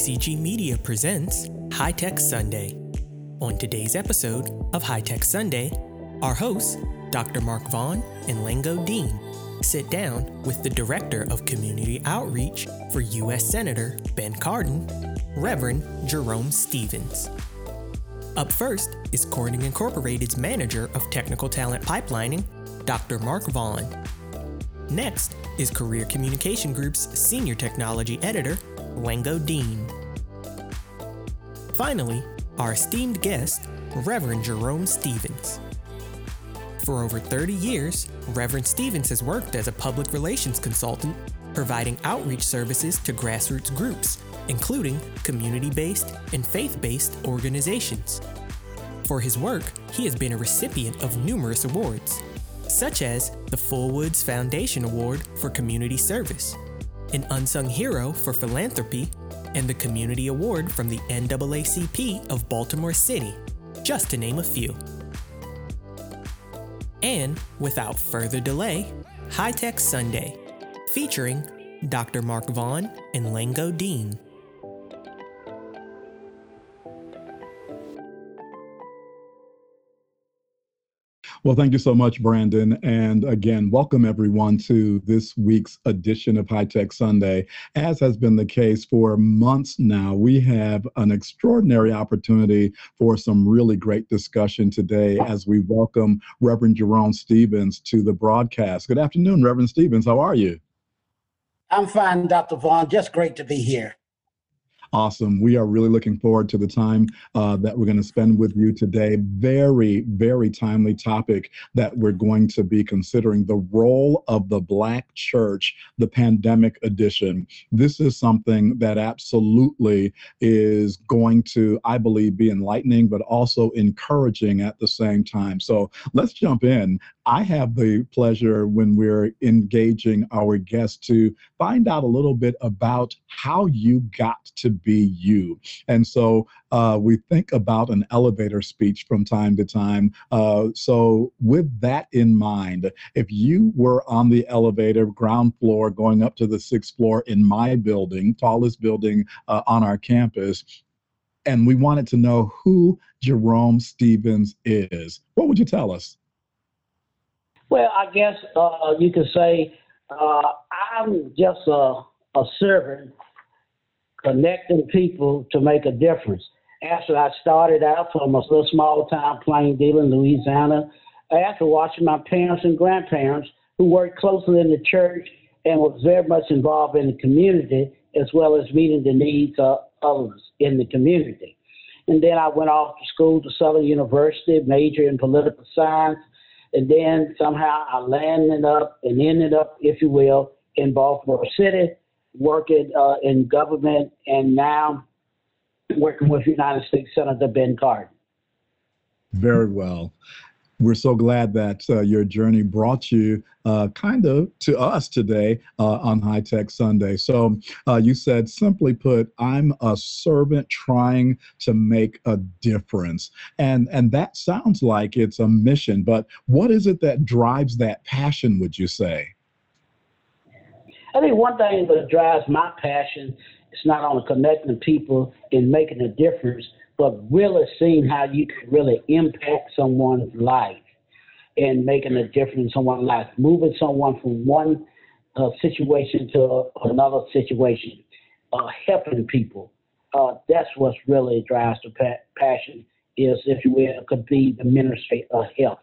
BCG Media presents High Tech Sunday. On today's episode of High Tech Sunday, our hosts, Dr. Mark Vaughn and Lango Deen, sit down with the Director of Community Outreach for U.S. Senator Ben Cardin, Reverend Jerome Stevens. Up first is Corning Incorporated's Manager of Technical Talent Pipelining, Dr. Mark Vaughn. Next is Career Communication Group's Senior Technology Editor, Lango Deen. Finally, our esteemed guest, Reverend Jerome Stevens. For over 30 years, Reverend Stevens has worked as a public relations consultant, providing outreach services to grassroots groups, including community based and faith based organizations. For his work, he has been a recipient of numerous awards, such as the Fullwoods Foundation Award for Community Service, an Unsung Hero for Philanthropy, and the Community Award from the NAACP of Baltimore City, just to name a few. And without further delay, High Tech Sunday, featuring Dr. Mark Vaughn and Lango Deen. Well, thank you so much, Brandon. And again, welcome everyone to this week's edition of High Tech Sunday. As has been the case for months now, we have an extraordinary opportunity for some really great discussion today as we welcome Reverend Jerome Stevens to the broadcast. Good afternoon, Reverend Stevens. How are you? I'm fine, Dr. Vaughn. Just great to be here. Awesome. We are really looking forward to the time uh, that we're going to spend with you today. Very, very timely topic that we're going to be considering the role of the Black church, the pandemic edition. This is something that absolutely is going to, I believe, be enlightening, but also encouraging at the same time. So let's jump in. I have the pleasure when we're engaging our guests to find out a little bit about how you got to be you. And so uh, we think about an elevator speech from time to time. Uh, so, with that in mind, if you were on the elevator, ground floor, going up to the sixth floor in my building, tallest building uh, on our campus, and we wanted to know who Jerome Stevens is, what would you tell us? Well, I guess uh, you could say uh, I'm just a, a servant connecting people to make a difference. After I started out from a little small town, Plain Dealing, Louisiana, after watching my parents and grandparents who worked closely in the church and was very much involved in the community, as well as meeting the needs of others in the community. And then I went off to school to Southern University, major in political science, and then somehow I landed up and ended up, if you will, in Baltimore City, working uh, in government, and now working with United States Senator Ben Cardin. Very well. We're so glad that uh, your journey brought you uh, kind of to us today uh, on High Tech Sunday. So uh, you said, simply put, I'm a servant trying to make a difference, and and that sounds like it's a mission. But what is it that drives that passion? Would you say? I think one thing that drives my passion is not only connecting people and making a difference, but really seeing how you can really impact someone's life and making a difference in someone's life, moving someone from one uh, situation to another situation, uh, helping people. Uh, that's what really drives the pa- passion is, if you will, could be the ministry of health.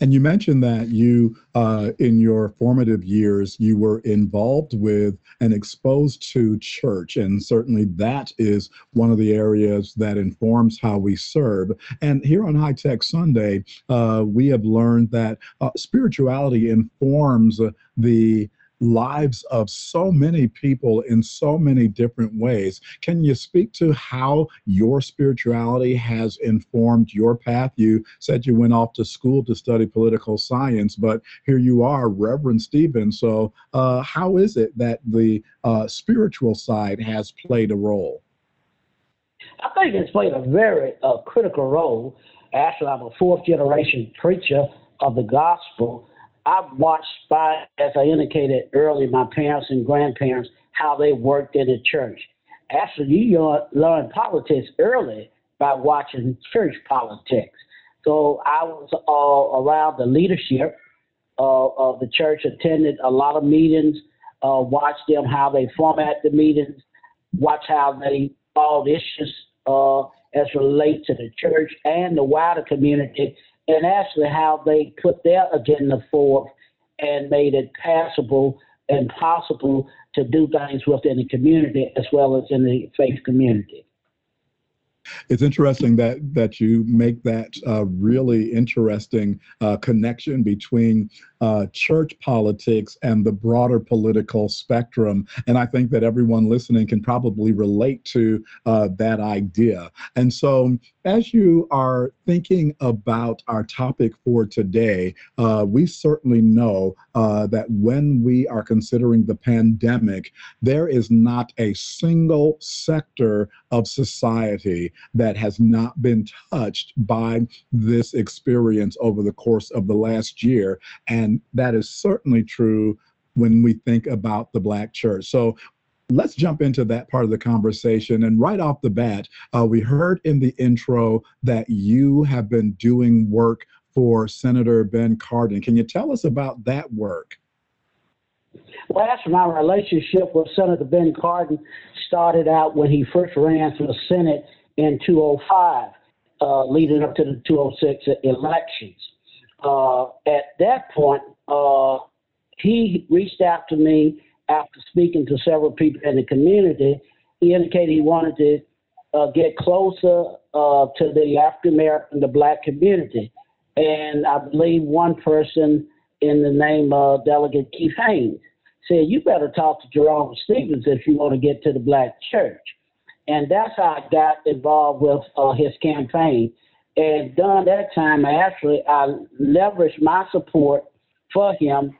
And you mentioned that you, uh, in your formative years, you were involved with and exposed to church. And certainly that is one of the areas that informs how we serve. And here on High Tech Sunday, uh, we have learned that uh, spirituality informs the lives of so many people in so many different ways. Can you speak to how your spirituality has informed your path? You said you went off to school to study political science, but here you are, Reverend Stephen. So, uh, how is it that the uh, spiritual side has played a role? I think it's played a very uh, critical role. Actually, I'm a fourth generation preacher of the gospel I've watched by, as I indicated earlier, my parents and grandparents, how they worked in the church. Actually, you learn politics early by watching church politics. So I was uh, around the leadership uh, of the church, attended a lot of meetings, uh, watched them how they format the meetings, watch how they solve issues uh, as relate to the church and the wider community, and actually how they put their agenda forth and made it passable and possible to do things within the community as well as in the faith community. It's interesting that that you make that uh, really interesting uh, connection between uh, church politics and the broader political spectrum. And I think that everyone listening can probably relate to uh, that idea. And so, as you are thinking about our topic for today, uh, we certainly know uh, that when we are considering the pandemic, there is not a single sector of society that has not been touched by this experience over the course of the last year. And that is certainly true when we think about the Black church. So let's jump into that part of the conversation. And right off the bat, uh, we heard in the intro that you have been doing work for Senator Ben Cardin. Can you tell us about that work? Well, actually, my relationship with Senator Ben Cardin started out when he first ran for the Senate in 2005, uh, leading up to the 2006 elections. Uh, at that point, uh, he reached out to me after speaking to several people in the community. He indicated he wanted to uh, get closer uh, to the African American, the black community. And I believe one person in the name of Delegate Keith Haynes said, You better talk to Jerome Stevens if you want to get to the black church. And that's how I got involved with uh, his campaign. And during that time, actually, I leveraged my support for him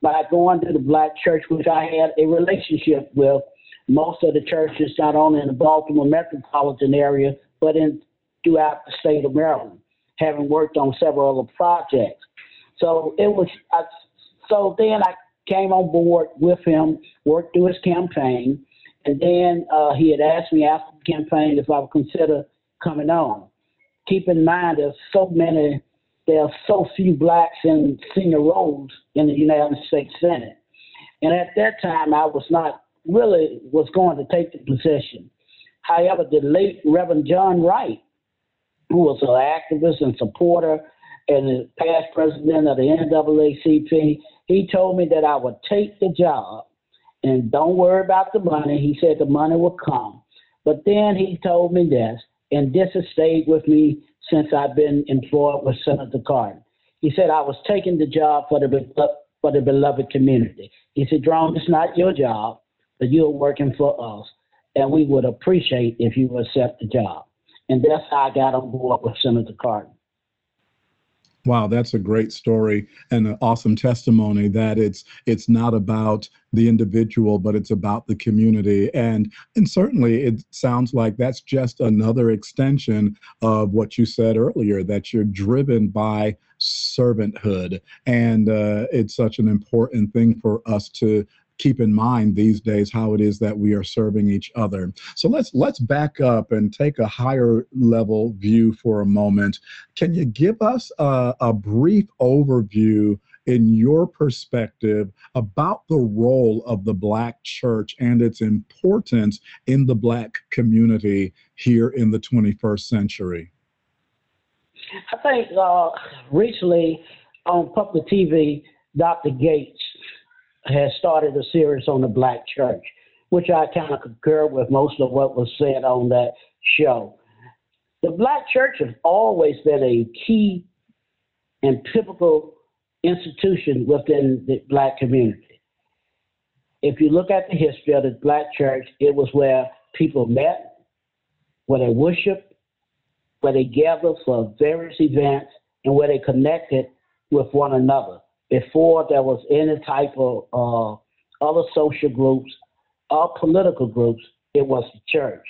by going to the black church, which I had a relationship with most of the churches, not only in the Baltimore metropolitan area, but in throughout the state of Maryland, having worked on several other projects. So it was, I, so then I came on board with him, worked through his campaign, and then uh, he had asked me after the campaign if I would consider coming on. Keep in mind, there's so many, there are so few blacks in senior roles in the United States Senate. And at that time, I was not really was going to take the position. However, the late Reverend John Wright, who was an activist and supporter and the past president of the NAACP, he told me that I would take the job and don't worry about the money. He said the money will come. But then he told me this, and this has stayed with me since I've been employed with Senator Cardin. He said I was taking the job for the for the beloved community. He said, Jerome, it's not your job, but you're working for us, and we would appreciate if you accept the job. And that's how I got on board with Senator Cardin. Wow, that's a great story and an awesome testimony that it's it's not about the individual, but it's about the community. And and certainly it sounds like that's just another extension of what you said earlier, that you're driven by servanthood. And uh, it's such an important thing for us to keep in mind these days how it is that we are serving each other. So let's let's back up and take a higher level view for a moment. Can you give us a, a brief overview in your perspective about the role of the Black church and its importance in the Black community here in the 21st century? I think uh, recently on public TV, Dr. Gates has started a series on the black church, which I kind of concur with most of what was said on that show. The black church has always been a key and pivotal institution within the black community. If you look at the history of the black church, it was where people met, where they worshiped, where they gathered for various events, and where they connected with one another before there was any type of uh, other social groups or political groups, it was the church.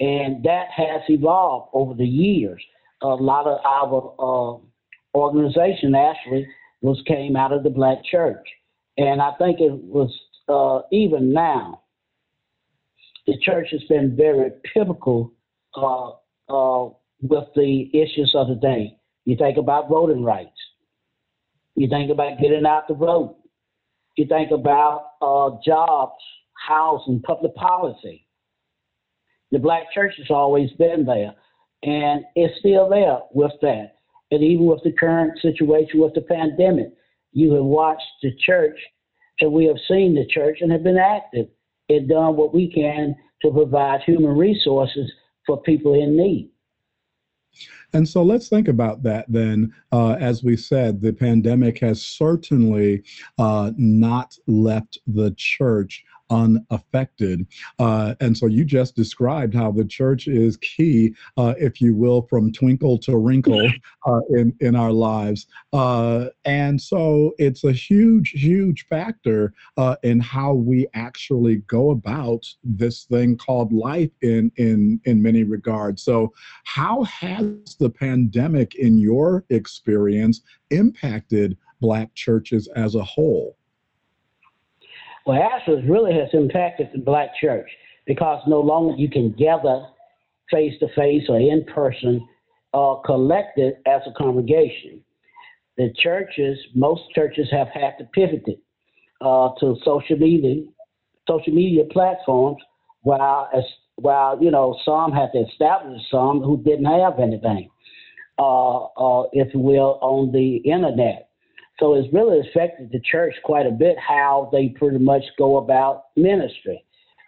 And that has evolved over the years. A lot of our uh, organization actually was came out of the black church. And I think it was uh, even now, the church has been very pivotal uh, uh, with the issues of the day. You think about voting rights. You think about getting out the vote. You think about uh, jobs, housing, public policy. The black church has always been there, and it's still there with that. And even with the current situation with the pandemic, you have watched the church, and we have seen the church and have been active and done what we can to provide human resources for people in need. And so let's think about that then. Uh, as we said, the pandemic has certainly uh, not left the church unaffected. Uh, and so you just described how the church is key, uh, if you will, from twinkle to wrinkle uh, in, in our lives. Uh, and so it's a huge, huge factor uh, in how we actually go about this thing called life in, in, in many regards. So, how has the pandemic, in your experience, impacted Black churches as a whole? Well, actually, really has impacted the black church because no longer you can gather face to face or in person or collected as a congregation. The churches, most churches have had to pivot it uh, to social media, social media platforms, while as while you know some had to establish some who didn't have anything, uh, uh, if you will, on the internet. So it's really affected the church quite a bit how they pretty much go about ministry.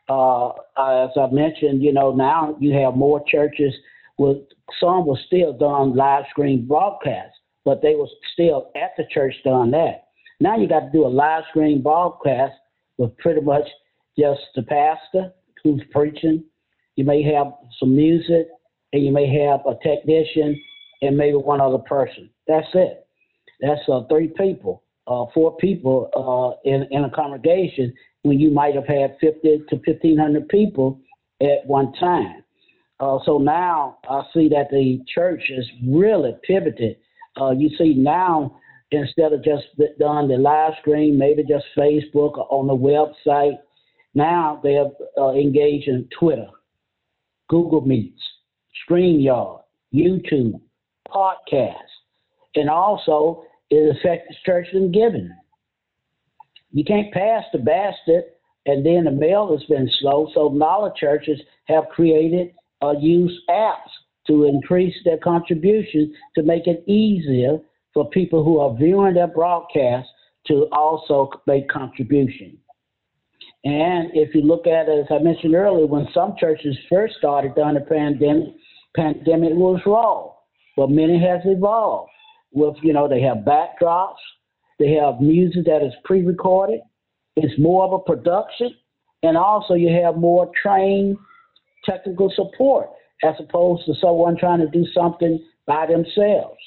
Uh, as I mentioned, you know, now you have more churches with some were still done live screen broadcasts, but they were still at the church doing that. Now you got to do a live screen broadcast with pretty much just the pastor who's preaching. You may have some music, and you may have a technician and maybe one other person. That's it. That's uh, three people, uh, four people uh, in, in a congregation when you might have had 50 to 1,500 people at one time. Uh, so now I see that the church is really pivoted. Uh, you see now, instead of just done the live stream, maybe just Facebook or on the website, now they have uh, engaged in Twitter, Google Meets, StreamYard, YouTube, podcasts, and also it affects church and giving. You can't pass the basket, and then the mail has been slow. So of churches have created or uh, used apps to increase their contribution to make it easier for people who are viewing their broadcast to also make contribution. And if you look at as I mentioned earlier, when some churches first started during the pandemic, pandemic was raw, but many has evolved with, you know, they have backdrops, they have music that is pre recorded, it's more of a production, and also you have more trained technical support as opposed to someone trying to do something by themselves.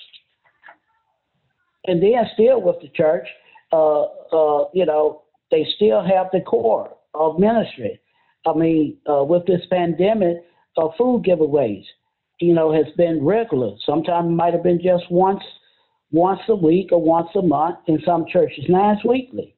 And then, still with the church, uh, uh, you know, they still have the core of ministry. I mean, uh, with this pandemic, uh, food giveaways, you know, has been regular. Sometimes it might have been just once once a week or once a month in some churches. Now it's weekly.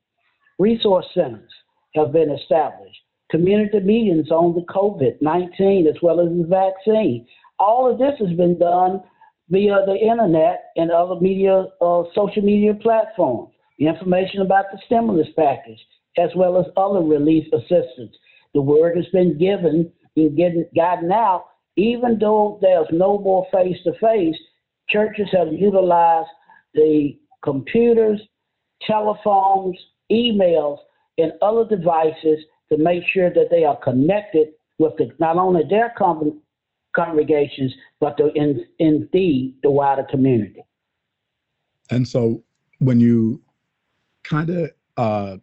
Resource centers have been established. Community meetings on the COVID 19 as well as the vaccine. All of this has been done via the internet and other media, uh, social media platforms. The information about the stimulus package, as well as other relief assistance. The word has been given and getting gotten out, even though there's no more face to face. Churches have utilized the computers, telephones, emails, and other devices to make sure that they are connected with the, not only their con- congregations, but the, in, indeed the wider community. And so when you kind of uh,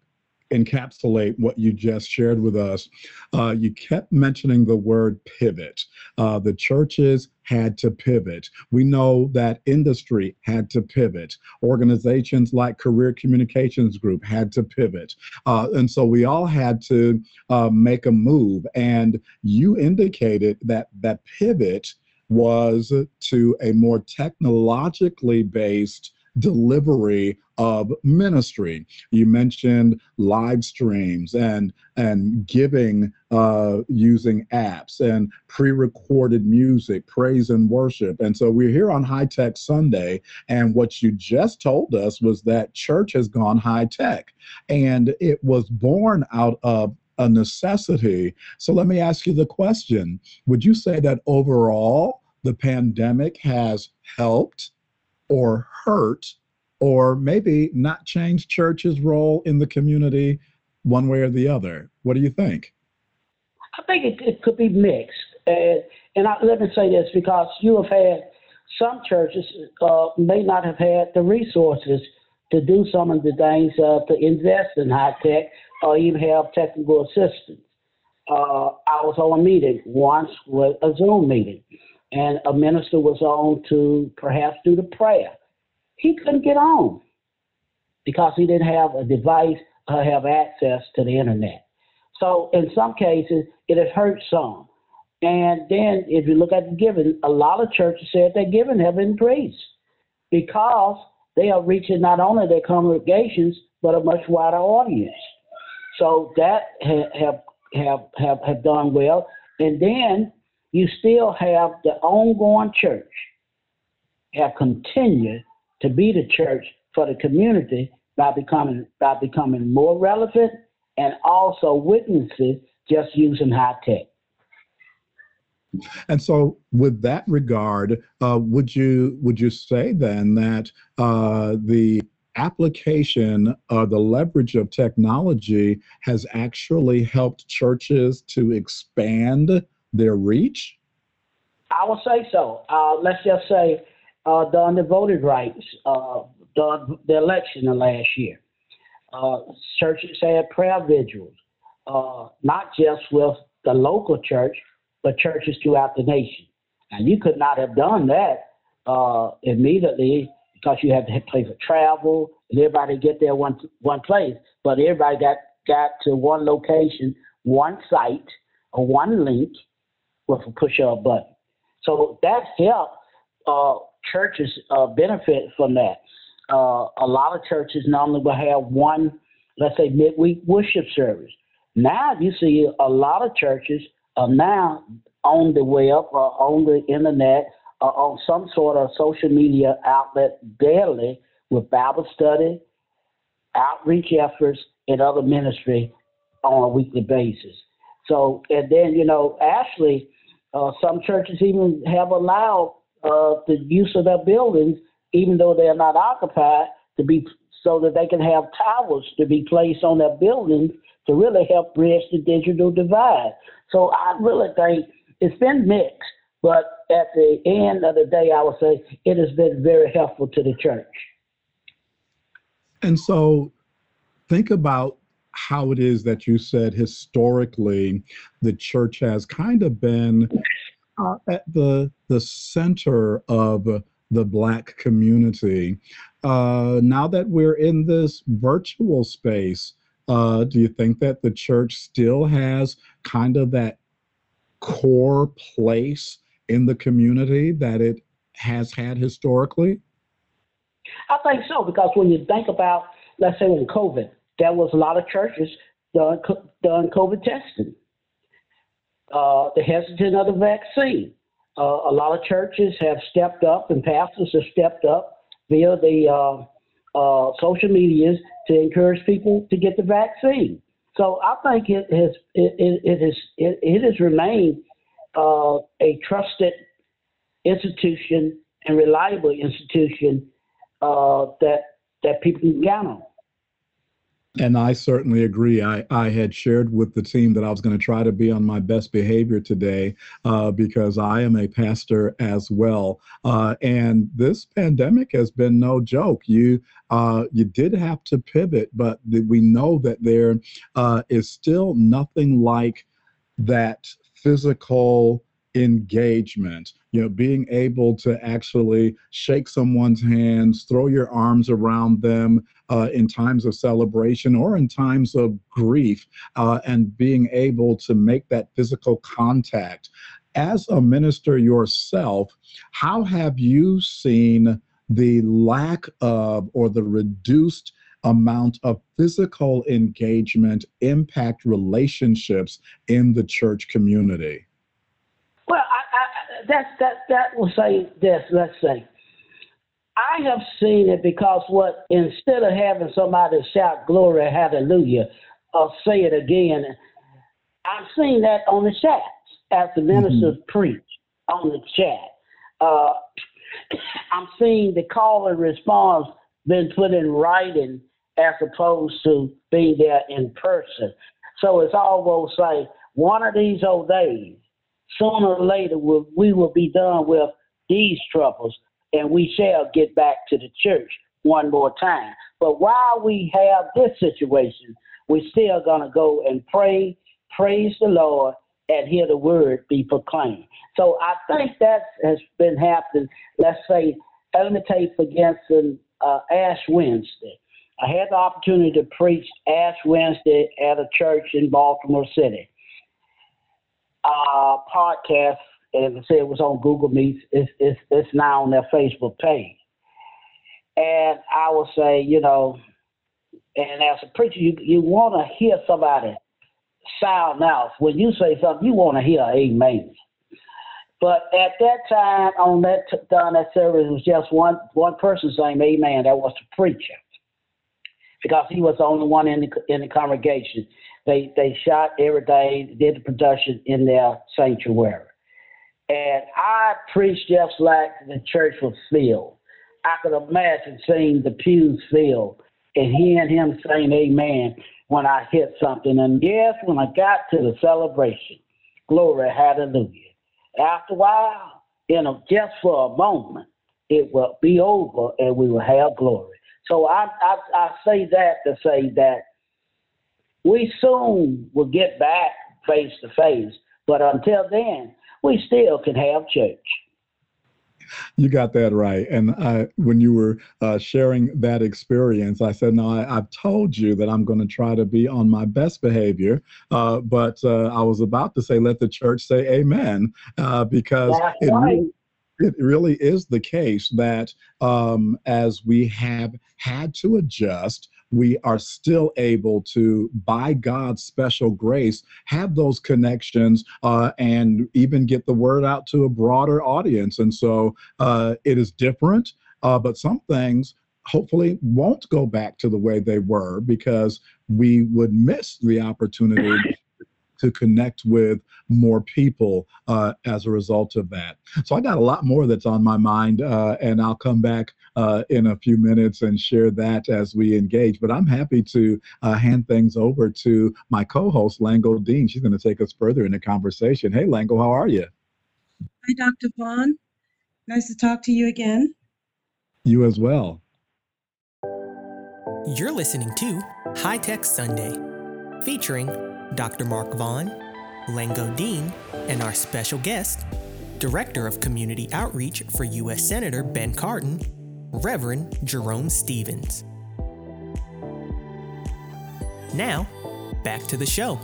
encapsulate what you just shared with us, uh, you kept mentioning the word pivot. Uh, the churches had to pivot. We know that industry had to pivot. Organizations like Career Communications Group had to pivot. Uh, and so we all had to uh, make a move. And you indicated that that pivot was to a more technologically based delivery of ministry. You mentioned live streams and and giving uh, using apps and pre-recorded music, praise and worship. And so we're here on High Tech Sunday, and what you just told us was that church has gone high tech, and it was born out of a necessity. So let me ask you the question: Would you say that overall the pandemic has helped or hurt or maybe not change church's role in the community one way or the other. What do you think? I think it, it could be mixed. And, and I, let me say this because you have had some churches uh, may not have had the resources to do some of the things uh, to invest in high tech or even have technical assistance. Uh, I was on a meeting once with a Zoom meeting, and a minister was on to perhaps do the prayer he couldn't get on because he didn't have a device or have access to the internet. So in some cases, it has hurt some. And then if you look at the giving, a lot of churches said their giving have increased because they are reaching not only their congregations but a much wider audience. So that have have have have done well. And then you still have the ongoing church have continued to be the church for the community by becoming by becoming more relevant and also witnesses just using high tech. And so, with that regard, uh, would you would you say then that uh, the application or the leverage of technology has actually helped churches to expand their reach? I would say so. Uh, let's just say uh, the voting rights, uh, the election of last year. Uh, churches had prayer vigils, uh, not just with the local church, but churches throughout the nation. And you could not have done that uh, immediately because you had to pay for travel and everybody get there one one place. But everybody got got to one location, one site, or one link with a push of a button. So that helped uh, churches uh, benefit from that. Uh, a lot of churches normally will have one, let's say, midweek worship service. Now you see a lot of churches are now on the web or on the internet or on some sort of social media outlet daily with Bible study, outreach efforts, and other ministry on a weekly basis. So, and then, you know, actually, uh, some churches even have allowed uh, the use of their buildings, even though they're not occupied, to be so that they can have towers to be placed on their buildings to really help bridge the digital divide. So I really think it's been mixed, but at the end of the day, I would say it has been very helpful to the church. And so think about how it is that you said historically the church has kind of been uh, at the the center of the black community. Uh, now that we're in this virtual space, uh, do you think that the church still has kind of that core place in the community that it has had historically? I think so because when you think about, let's say, in COVID, there was a lot of churches done done COVID testing uh, the hesitant of the vaccine. Uh, a lot of churches have stepped up and pastors have stepped up via the uh, uh, social medias to encourage people to get the vaccine. So I think it has it, it, it has it, it has remained uh, a trusted institution and reliable institution uh, that that people can count on. And I certainly agree. I, I had shared with the team that I was going to try to be on my best behavior today uh, because I am a pastor as well. Uh, and this pandemic has been no joke. You uh, you did have to pivot, but th- we know that there uh, is still nothing like that physical engagement you know being able to actually shake someone's hands throw your arms around them uh, in times of celebration or in times of grief uh, and being able to make that physical contact as a minister yourself how have you seen the lack of or the reduced amount of physical engagement impact relationships in the church community? Well, that that that will say this. Let's say I have seen it because what instead of having somebody shout glory, hallelujah, or say it again, I've seen that on the chats as the ministers mm-hmm. preach on the chat. Uh, I'm seeing the call and response been put in writing as opposed to being there in person. So it's almost like one of these old days, sooner or later, we'll, we will be done with these troubles and we shall get back to the church one more time. But while we have this situation, we're still going to go and pray, praise the Lord, and hear the word be proclaimed. So I think that has been happening, let's say, let me take for instance, uh, Ash Wednesday. I had the opportunity to preach Ash Wednesday at a church in Baltimore City. Podcast, as I said, it was on Google Meets. It's, it's, it's now on their Facebook page. And I will say, you know, and as a preacher, you, you want to hear somebody sound out. When you say something, you want to hear amen. But at that time, on that on that service, it was just one one person saying amen. That was the preacher, because he was the only one in the in the congregation. They they shot every day, did the production in their sanctuary, and I preached just like the church was filled. I could imagine seeing the pews filled and hearing him saying amen when I hit something. And yes, when I got to the celebration, glory, hallelujah. After a while, you know, just for a moment, it will be over and we will have glory. So I, I, I say that to say that we soon will get back face to face, but until then, we still can have church. You got that right. And I, when you were uh, sharing that experience, I said, No, I, have told you that I'm going to try to be on my best behavior. Uh, but uh, I was about to say, Let the church say amen, uh, because it, right. really, it really is the case that um, as we have had to adjust, we are still able to, by God's special grace, have those connections uh, and even get the word out to a broader audience. And so uh, it is different, uh, but some things hopefully won't go back to the way they were because we would miss the opportunity to connect with more people uh, as a result of that. So I got a lot more that's on my mind, uh, and I'll come back uh, in a few minutes and share that as we engage. But I'm happy to uh, hand things over to my co-host Lango Deen. She's going to take us further in the conversation. Hey, Lango, how are you? Hi, Dr. Vaughn. Nice to talk to you again. You as well. You're listening to High Tech Sunday, featuring Dr. Mark Vaughn, Lango Deen, and our special guest, Director of Community Outreach for U.S. Senator Ben Cardin, Reverend Jerome Stevens. Now, back to the show.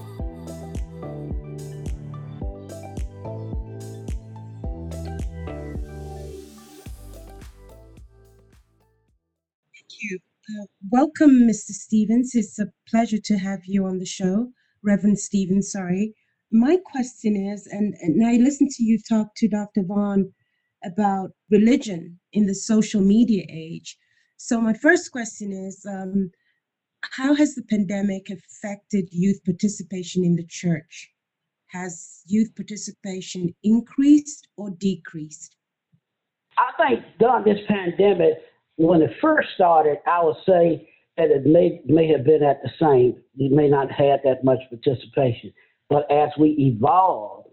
Thank you. Uh, welcome, Mr. Stevens. It's a pleasure to have you on the show. Reverend Stephen, sorry. My question is, and, and I listened to you talk to Dr. Vaughn about religion in the social media age. So my first question is, um, how has the pandemic affected youth participation in the church? Has youth participation increased or decreased? I think during this pandemic, when it first started, I would say that it may may have been at the same. We may not have had that much participation, but as we evolved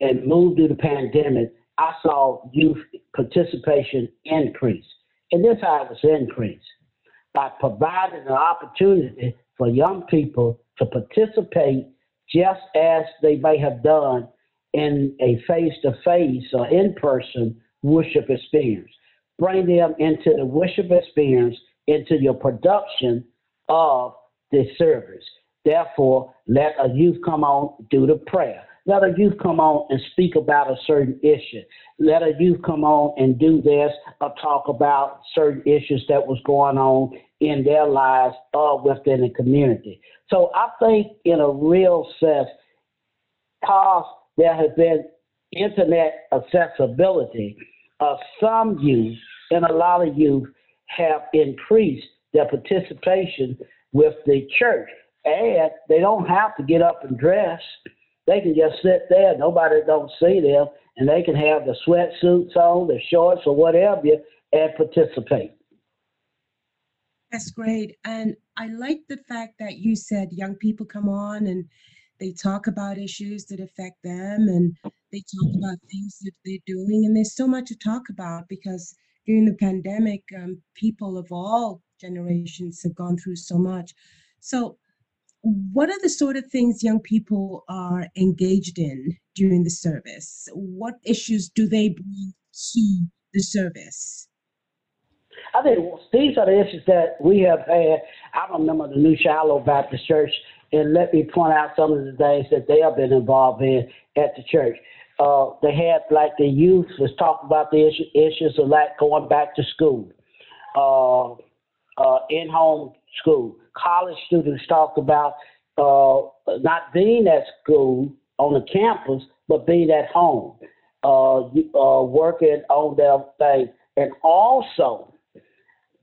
and moved through the pandemic, I saw youth participation increase, and this how it was increased. By providing an opportunity for young people to participate just as they may have done in a face-to-face or in-person worship experience bring them into the worship experience, into your production of the service. Therefore, let a youth come on, do the prayer. let a youth come on and speak about a certain issue. Let a youth come on and do this or talk about certain issues that was going on in their lives or within the community. So I think in a real sense, because there has been internet accessibility, uh, some youth and a lot of youth have increased their participation with the church. And they don't have to get up and dress. They can just sit there. Nobody don't see them. And they can have the sweatsuits on, the shorts or whatever, and participate. That's great. And I like the fact that you said young people come on and they talk about issues that affect them and they talk about things that they're doing. And there's so much to talk about because during the pandemic, um, people of all generations have gone through so much. So, what are the sort of things young people are engaged in during the service? What issues do they bring to the service? I think these are the issues that we have had. I don't remember the New Shiloh Baptist Church, and let me point out some of the things that they have been involved in at the church. Uh, they had like the youth was talking about the issue, issues of like going back to school, uh, uh, in-home school. College students talked about uh, not being at school on the campus, but being at home, uh, uh, working on their thing, and also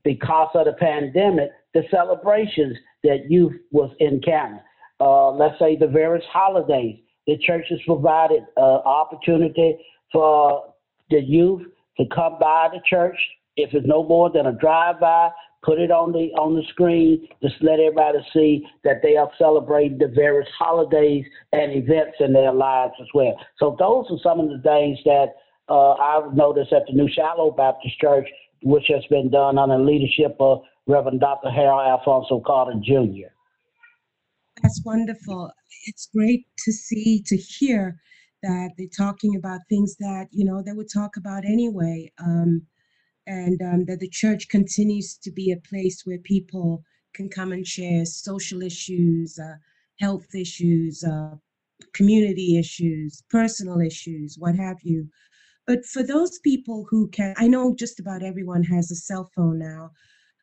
because of the pandemic, the celebrations that youth was encountering. Uh, let's say the various holidays. The church has provided uh, opportunity for the youth to come by the church. If it's no more than a drive-by, put it on the on the screen. Just let everybody see that they are celebrating the various holidays and events in their lives as well. So those are some of the things that uh, I've noticed at the New Shiloh Baptist Church which has been done under the leadership of Reverend Dr. Harold Alfonso Carter Jr. That's wonderful. It's great to see, to hear that they're talking about things that, you know, they would talk about anyway. Um, and um, that the church continues to be a place where people can come and share social issues, uh, health issues, uh, community issues, personal issues, what have you. But for those people who can, I know just about everyone has a cell phone now,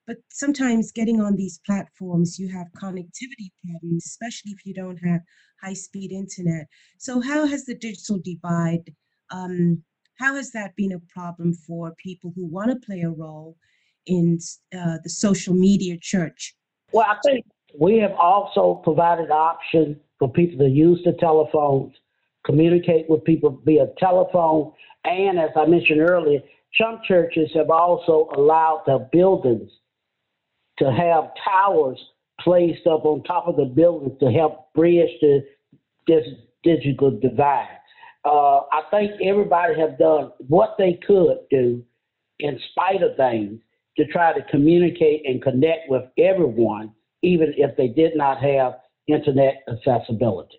but sometimes getting on these platforms, you have connectivity problems, especially if you don't have high speed internet. So, how has the digital divide, um, how has that been a problem for people who want to play a role in uh, the social media church? Well, I think we have also provided option for people to use the telephones, communicate with people via telephone, and as I mentioned earlier, some churches have also allowed the buildings to have towers placed up on top of the buildings to help bridge the this digital divide. Uh, I think everybody have done what they could do in spite of things to try to communicate and connect with everyone, even if they did not have internet accessibility.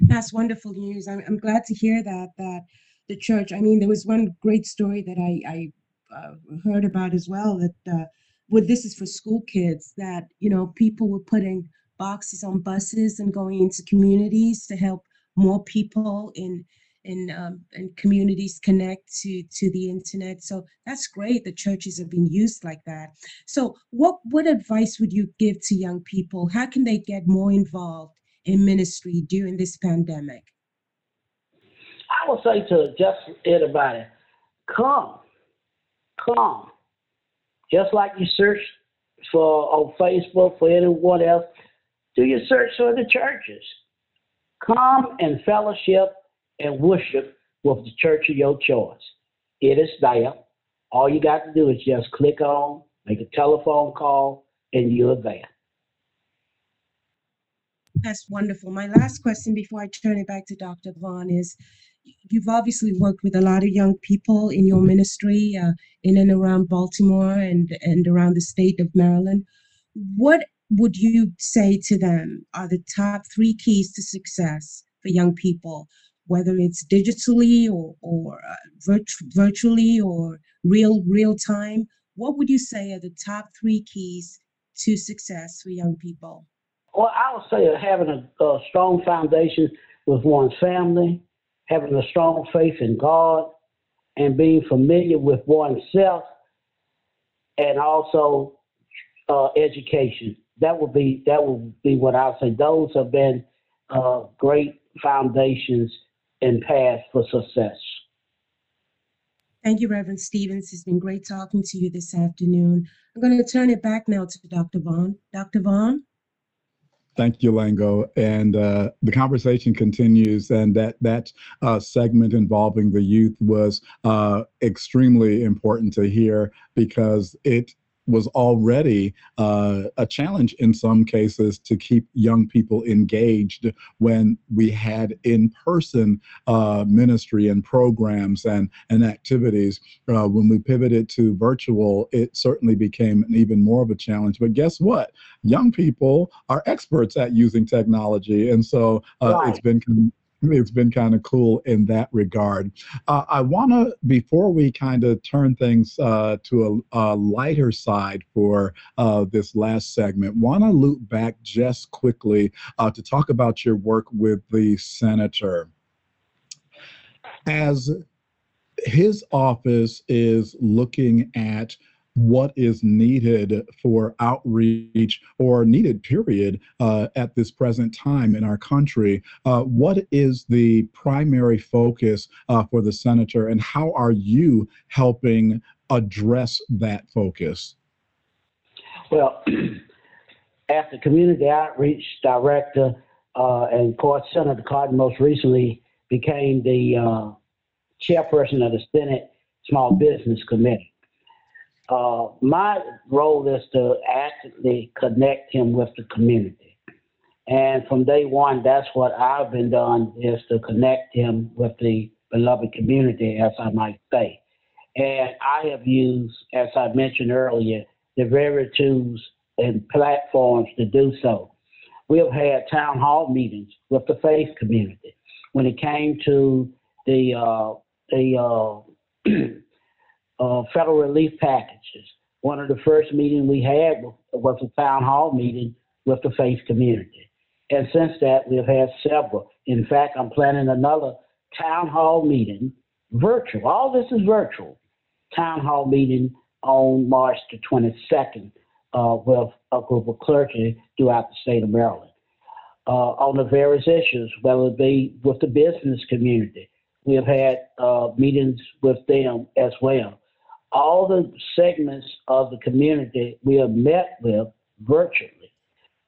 That's wonderful news. I'm, I'm glad to hear that, that the church, I mean, there was one great story that I, I uh, heard about as well that, uh, well, this is for school kids, that, you know, people were putting boxes on buses and going into communities to help more people in in um, in communities connect to to the internet. So that's great. The churches are being used like that. So what what advice would you give to young people? How can they get more involved in ministry during this pandemic? I would say to just anybody, come, come. Just like you search for on Facebook for anyone else, do your search for the churches. Come and fellowship and worship with the church of your choice. It is there. All you got to do is just click on, make a telephone call, and you're there. That's wonderful. My last question before I turn it back to Dr. Vaughn is you've obviously worked with a lot of young people in your ministry uh, in and around Baltimore and, and around the state of Maryland. What would you say to them are the top three keys to success for young people, whether it's digitally or, or uh, virtu- virtually or real real time? What would you say are the top three keys to success for young people? Well, I would say having a, a strong foundation with one's family, having a strong faith in God, and being familiar with oneself, and also uh, education. That would be that would be what I say. Those have been uh, great foundations and paths for success. Thank you, Reverend Stevens. It's been great talking to you this afternoon. I'm going to turn it back now to Dr. Vaughn. Dr. Vaughn? Thank you, Lango. And uh, the conversation continues, and that that uh, segment involving the youth was uh, extremely important to hear because it was already uh, a challenge in some cases to keep young people engaged when we had in-person uh, ministry and programs and, and activities. Uh, when we pivoted to virtual, it certainly became even more of a challenge. But guess what? Young people are experts at using technology. And so uh, right. it's been it's been kind of cool in that regard. Uh, I want to, before we kind of turn things uh, to a, a, lighter side for uh, this last segment, want to loop back just quickly uh, to talk about your work with the senator. As his office is looking at what is needed for outreach or needed period uh, at this present time in our country. Uh, what is the primary focus uh, for the senator and how are you helping address that focus? Well, as the community outreach director uh, and court Senator Cardin most recently became the uh, chairperson of the Senate Small Business Committee. Uh, my role is to actively connect him with the community. And from day one, that's what I've been done is to connect him with the beloved community, as I might say. And I have used, as I mentioned earlier, the very tools and platforms to do so. We have had town hall meetings with the faith community. When it came to the uh, the uh, uh, federal relief packages. One of the first meetings we had was a town hall meeting with the faith community. And since that, we've had several. In fact, I'm planning another town hall meeting, virtual. All this is virtual. Town hall meeting on March the 22nd uh, with a group of clergy throughout the state of Maryland uh, on the various issues, whether it be with the business community. We have had uh, meetings with them as well all the segments of the community we have met with virtually.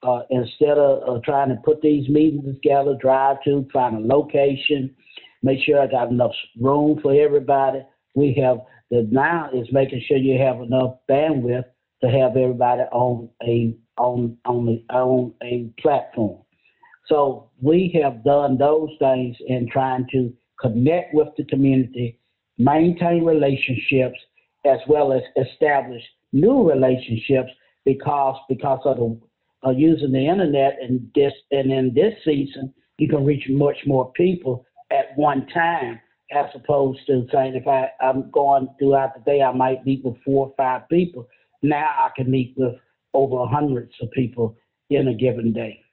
Uh, instead of trying to put these meetings together, drive to, find a location, make sure I got enough room for everybody. We have the now is making sure you have enough bandwidth to have everybody on a on on the on a platform. So we have done those things in trying to connect with the community, maintain relationships, as well as establish new relationships because because of the uh, using the internet and this and in this season you can reach much more people at one time as opposed to saying if I, I'm going throughout the day I might meet with four or five people. Now I can meet with over hundreds of people in a given day.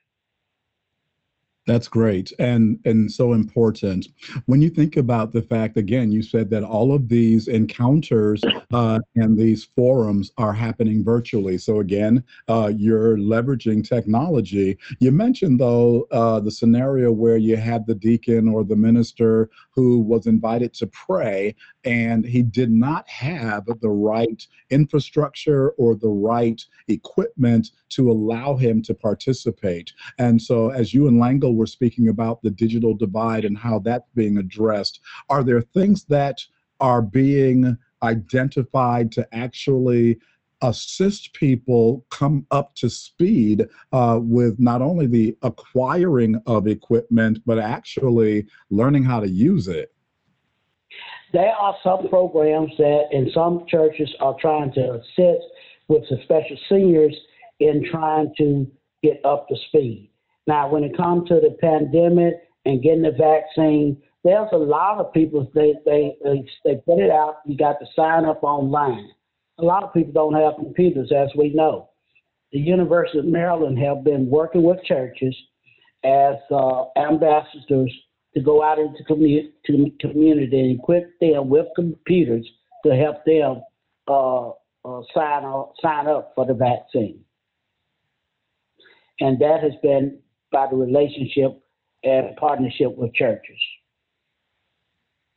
That's great and and so important. When you think about the fact, again, you said that all of these encounters uh, and these forums are happening virtually. So again, uh, you're leveraging technology. You mentioned though uh, the scenario where you had the deacon or the minister who was invited to pray, and he did not have the right infrastructure or the right equipment to allow him to participate. And so, as you and Lango were speaking about the digital divide and how that's being addressed, are there things that are being identified to actually assist people come up to speed uh, with not only the acquiring of equipment, but actually learning how to use it? There are some programs that in some churches are trying to assist with the special seniors in trying to get up to speed. Now, when it comes to the pandemic and getting the vaccine, there's a lot of people they they they, they put it out. You got to sign up online. A lot of people don't have computers, as we know. The University of Maryland have been working with churches as uh, ambassadors to go out into commu- to community and equip them with computers to help them uh, uh, sign up, sign up for the vaccine. And that has been by the relationship and partnership with churches.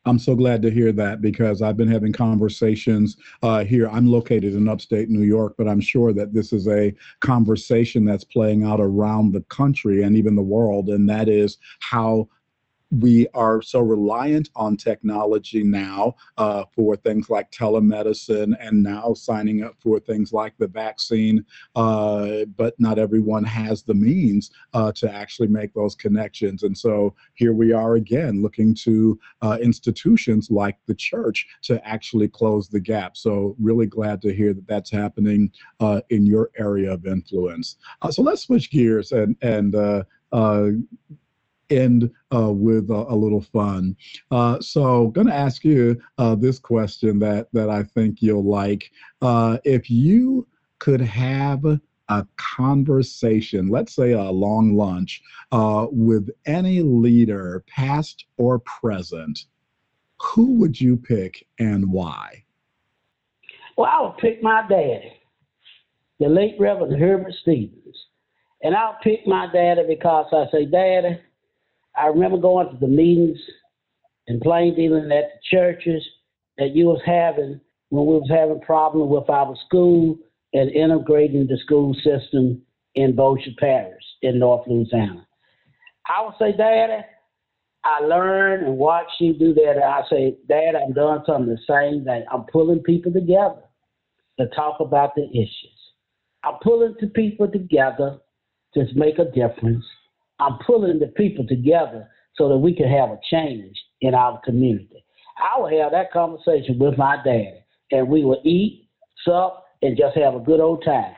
I'm so glad to hear that because I've been having conversations uh, here. I'm located in upstate New York, but I'm sure that this is a conversation that's playing out around the country and even the world, and that is how we are so reliant on technology now uh, for things like telemedicine and now signing up for things like the vaccine, uh, but not everyone has the means uh, to actually make those connections. And so here we are again looking to uh, institutions like the church to actually close the gap. So, really glad to hear that that's happening uh, in your area of influence. Uh, so, let's switch gears and, and end uh, with a, a, little fun. Uh, so, going to ask you uh, this question that that I think you'll like. Uh, if you could have a conversation, let's say a long lunch, uh, with any leader, past or present, who would you pick and why? Well, I would pick my daddy, the late Reverend Herbert Stephens. And I'll pick my daddy because I say, Daddy, I remember going to the meetings and plain dealing at the churches that you was having when we was having problems with our school and integrating the school system in Bossier Parish in North Louisiana. I would say, Daddy, I learned and watched you do that. And I say, Dad, I'm doing something the same thing. I'm pulling people together to talk about the issues. I'm pulling the people together to make a difference I'm pulling the people together so that we can have a change in our community. I would have that conversation with my dad, and we would eat, sup, and just have a good old time.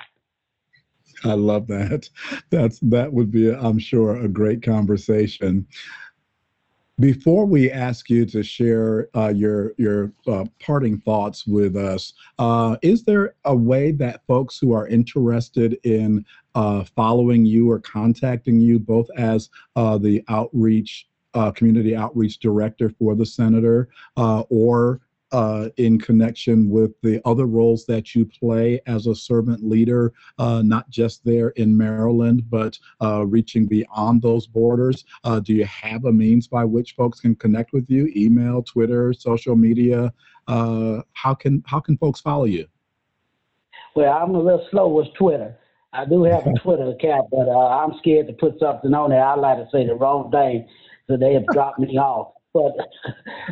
I love that. That's that would be, I'm sure, a great conversation. Before we ask you to share uh, your your uh, parting thoughts with us, uh, is there a way that folks who are interested in uh, following you or contacting you, both as uh, the outreach uh, community outreach director for the senator, or uh, in connection with the other roles that you play as a servant leader, uh, not just there in Maryland, but uh, reaching beyond those borders. Uh, do you have a means by which folks can connect with you? Email, Twitter, social media. Uh, how can how can folks follow you? Well, I'm a little slow with Twitter. I do have a Twitter account, but uh, I'm scared to put something on there. I like to say the wrong thing, so they have dropped me off but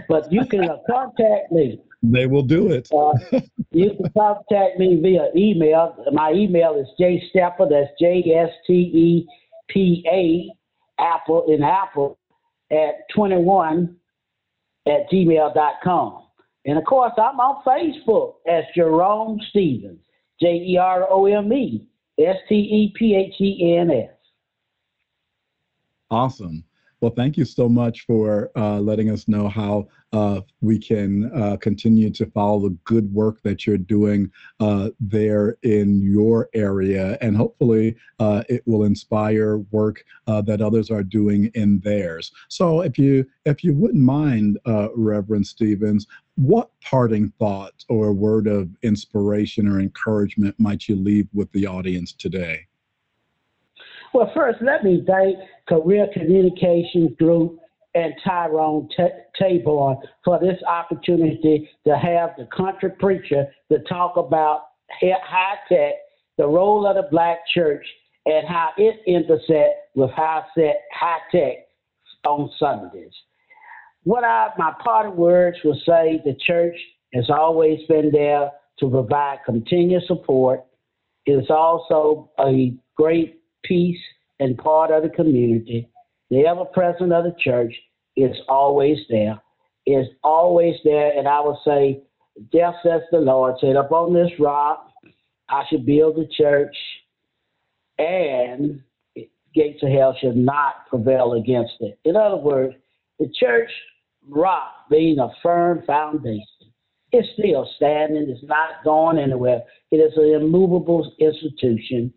but you can uh, contact me. They will do it. uh, you can contact me via email. My email is jsteppa. That's J S T E P A Apple in Apple at 21 at gmail.com. And of course, I'm on Facebook as Jerome Stephens, J E R O M E S T E P H E N S. Awesome. Well, thank you so much for uh, letting us know how uh, we can uh, continue to follow the good work that you're doing uh, there in your area, and hopefully uh, it will inspire work uh, that others are doing in theirs. So, if you if you wouldn't mind, Reverend Stephens, what parting thought or word of inspiration or encouragement might you leave with the audience today? Well, first, let me thank Career Communications Group and Tyrone Taborn for this opportunity to have the country preacher to talk about high tech, the role of the black church, and how it intersects with high, tech on Sundays. What I, my parting words will say the church has always been there to provide continuous support. It is also a great piece and part of the community. The ever present of the church is always there. Is always there, and I would say, just as the Lord said, upon this rock I should build the church, and gates of hell should not prevail against it. In other words, the church rock being a firm foundation, it's still standing, it's not going anywhere. It is an immovable institution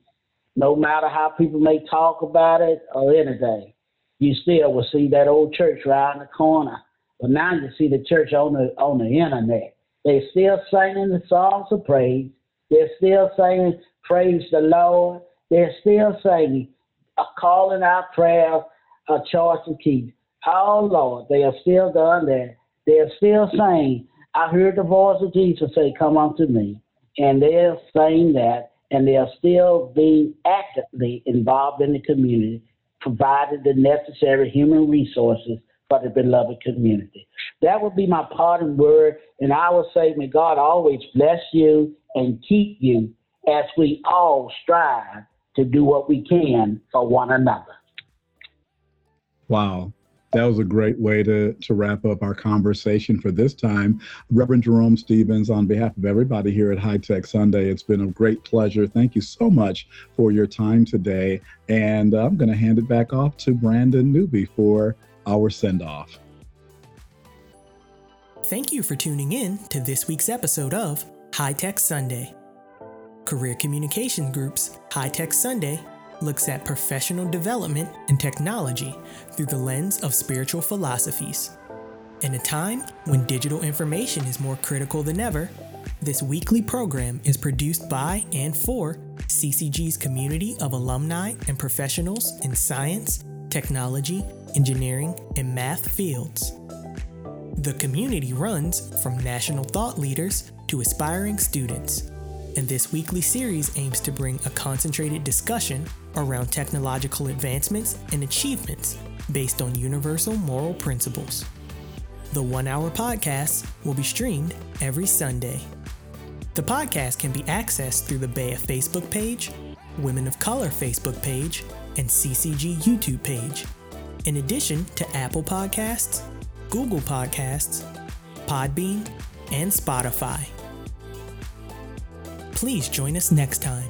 no matter how people may talk about it or anything, you still will see that old church right in the corner. But now you see the church on the on the internet. They're still singing the songs of praise. They're still saying, Praise the Lord. They're still singing, uh, calling out prayer, a choice and keys. Oh, Lord, they are still doing that. They are still saying, I heard the voice of Jesus say, Come unto me. And they're saying that, and they are still being actively involved in the community, providing the necessary human resources for the beloved community. That would be my parting word, and I will say, may God always bless you and keep you as we all strive to do what we can for one another. Wow. That was a great way to, to wrap up our conversation for this time. Reverend Jerome Stephens, on behalf of everybody here at High Tech Sunday, it's been a great pleasure. Thank you so much for your time today. And I'm going to hand it back off to Brandon Newby for our send off. Thank you for tuning in to this week's episode of High Tech Sunday. Career Communication Group's High Tech Sunday looks at professional development and technology through the lens of spiritual philosophies. In a time when digital information is more critical than ever, this weekly program is produced by and for CCG's community of alumni and professionals in science, technology, engineering, and math fields. The community runs from national thought leaders to aspiring students, and this weekly series aims to bring a concentrated discussion around technological advancements and achievements based on universal moral principles. The one hour podcast will be streamed every Sunday. The podcast can be accessed through the BEYA Facebook page, Women of Color Facebook page, and CCG YouTube page, in addition to Apple Podcasts, Google Podcasts, Podbean, and Spotify. Please join us next time